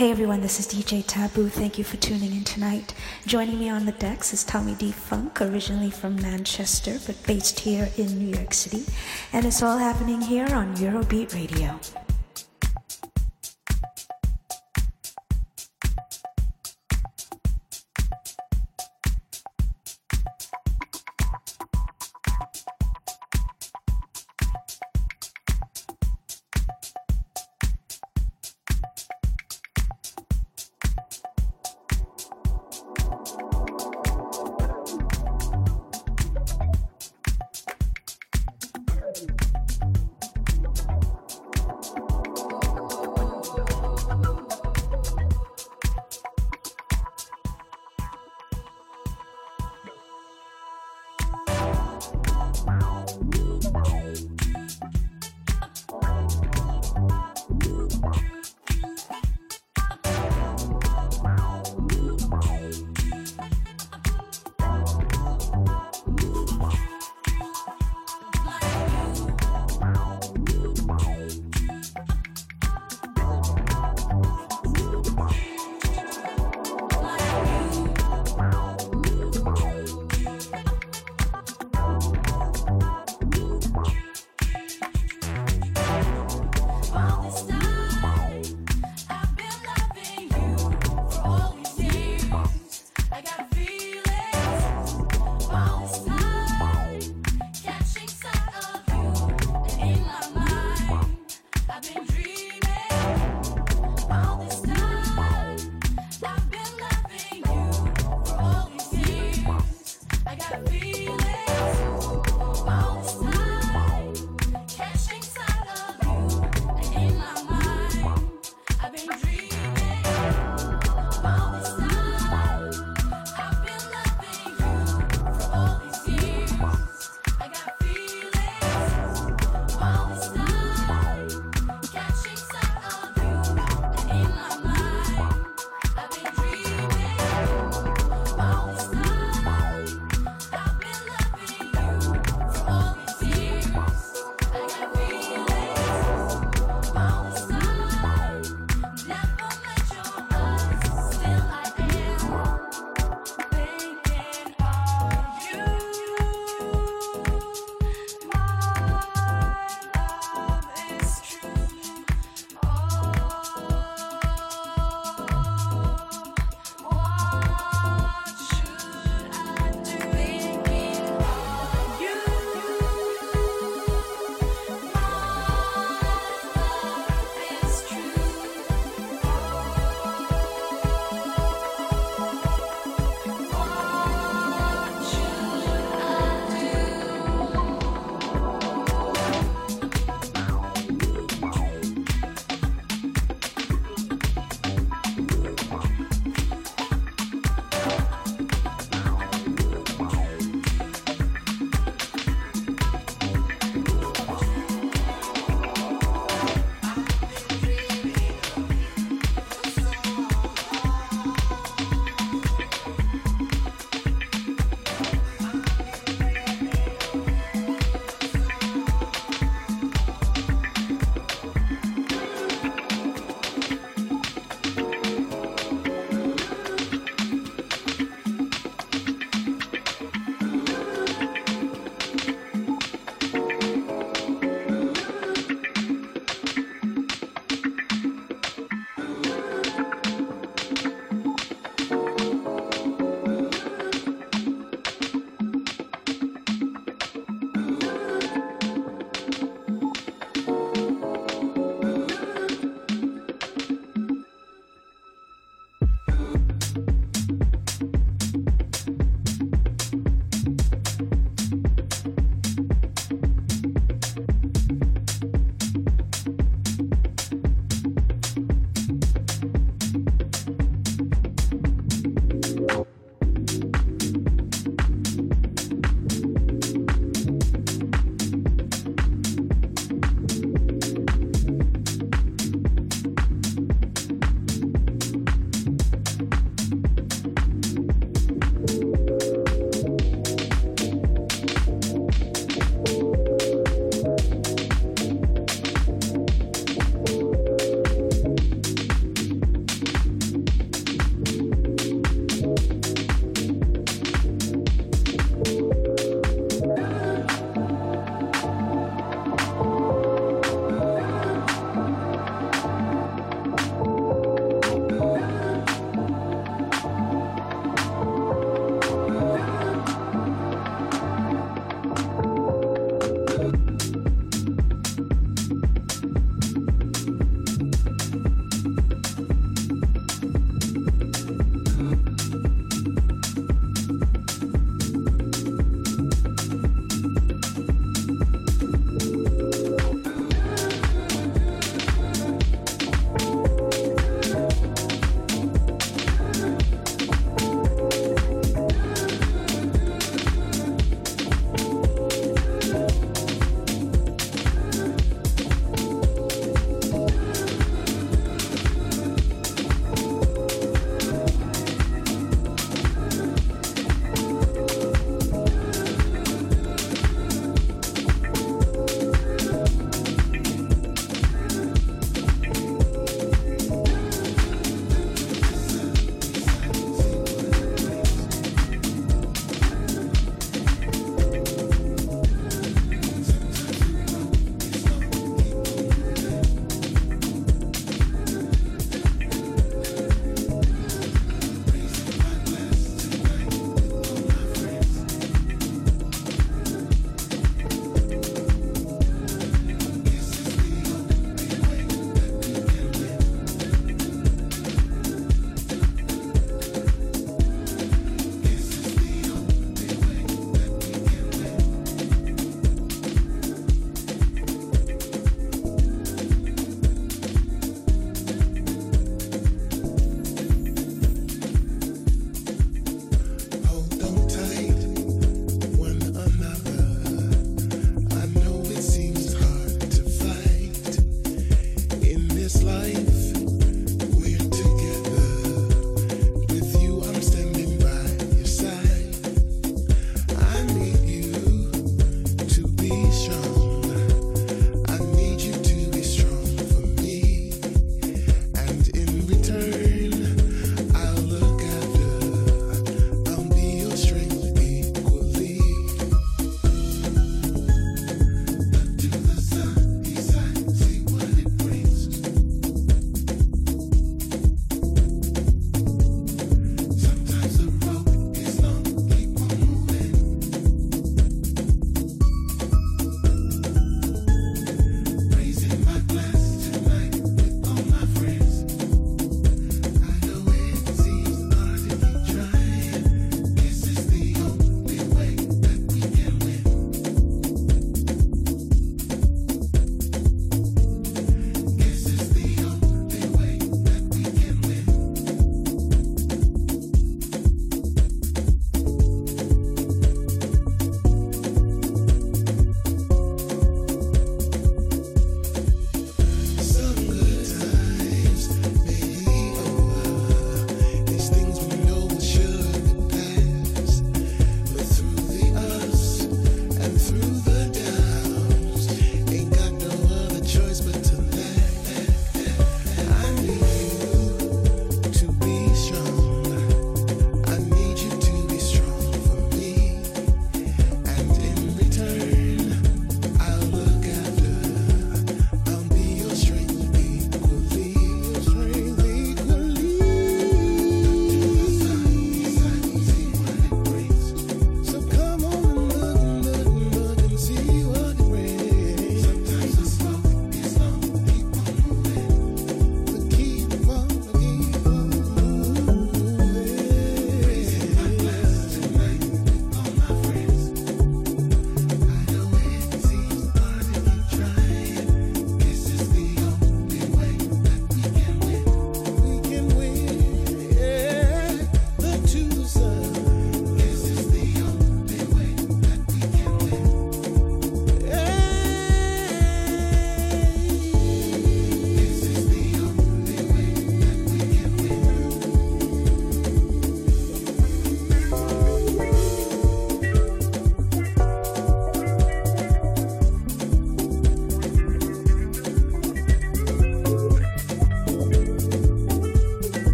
Hey everyone, this is DJ Taboo. Thank you for tuning in tonight. Joining me on the decks is Tommy D Funk, originally from Manchester but based here in New York City. And it's all happening here on Eurobeat Radio.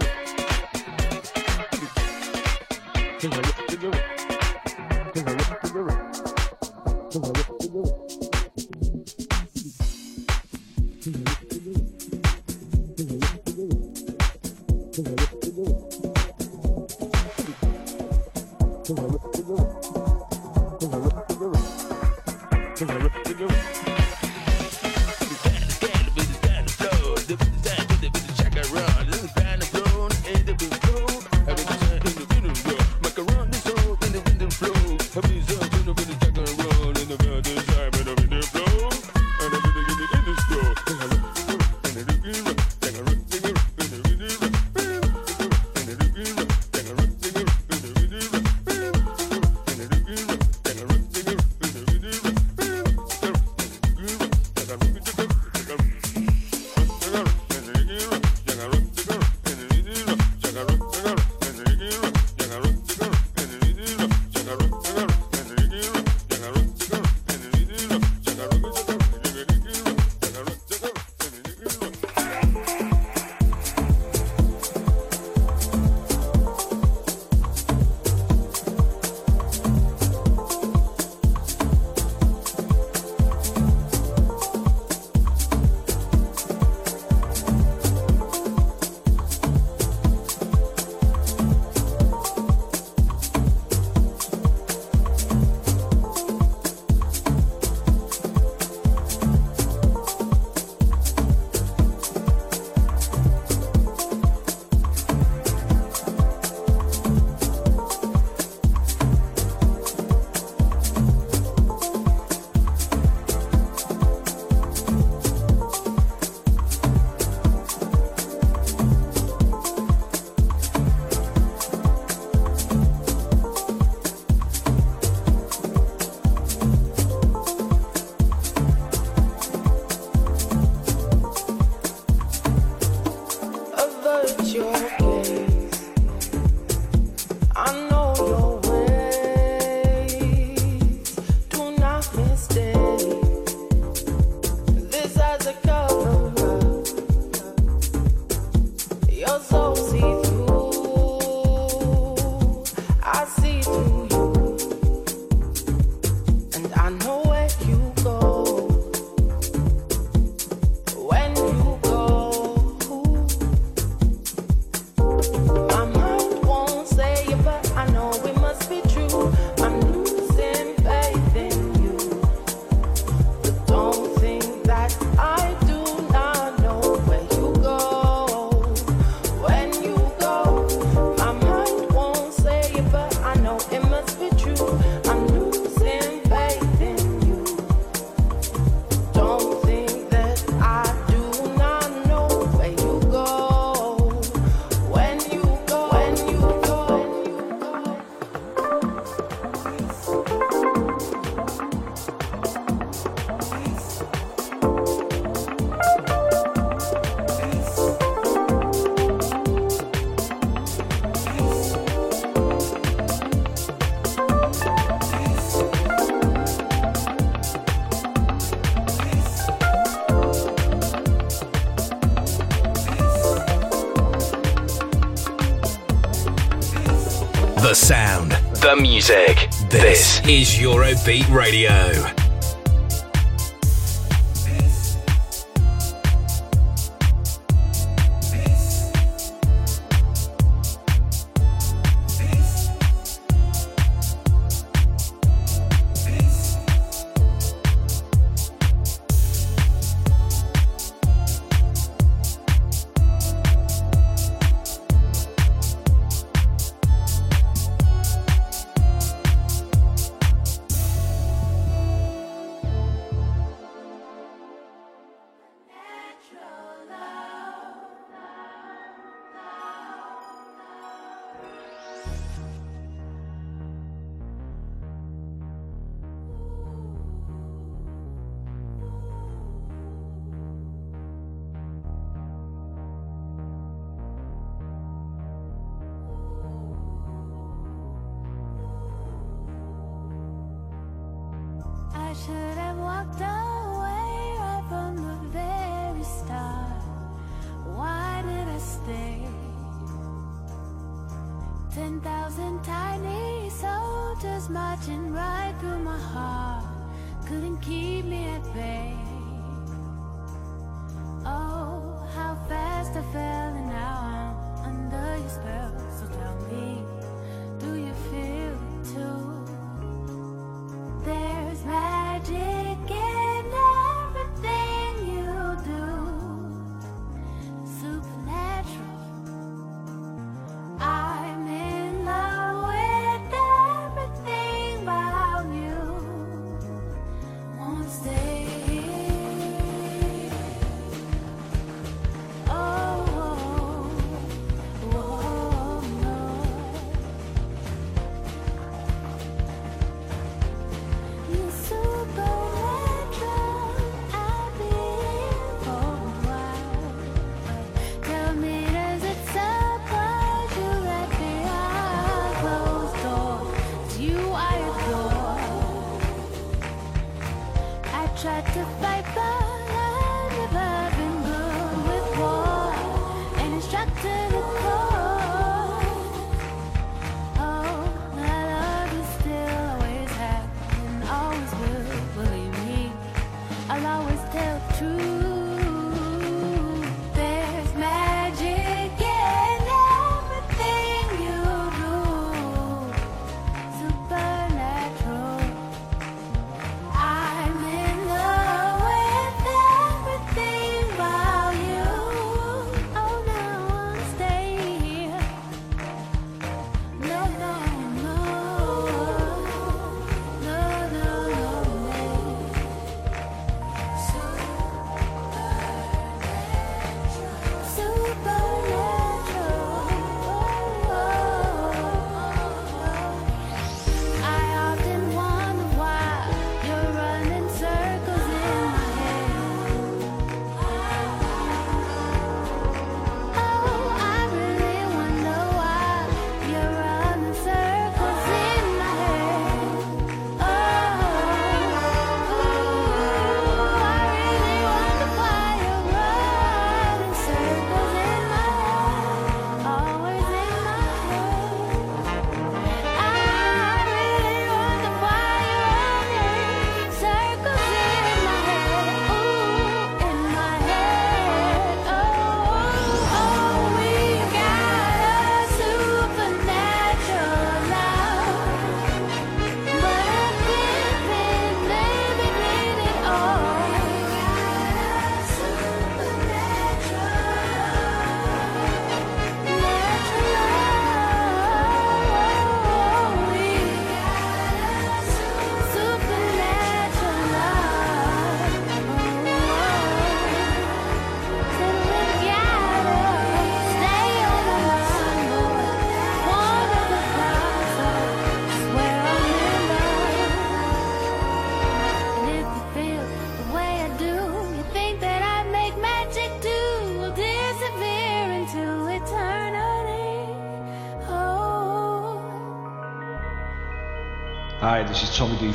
It must be true. I'm losing The sound, the music. This, this is Eurobeat Radio.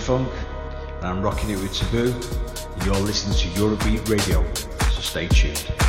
Funk, and I'm rocking it with Taboo. You're listening to Eurobeat Radio, so stay tuned.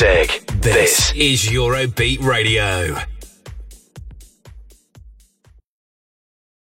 Music. This is Eurobeat Radio.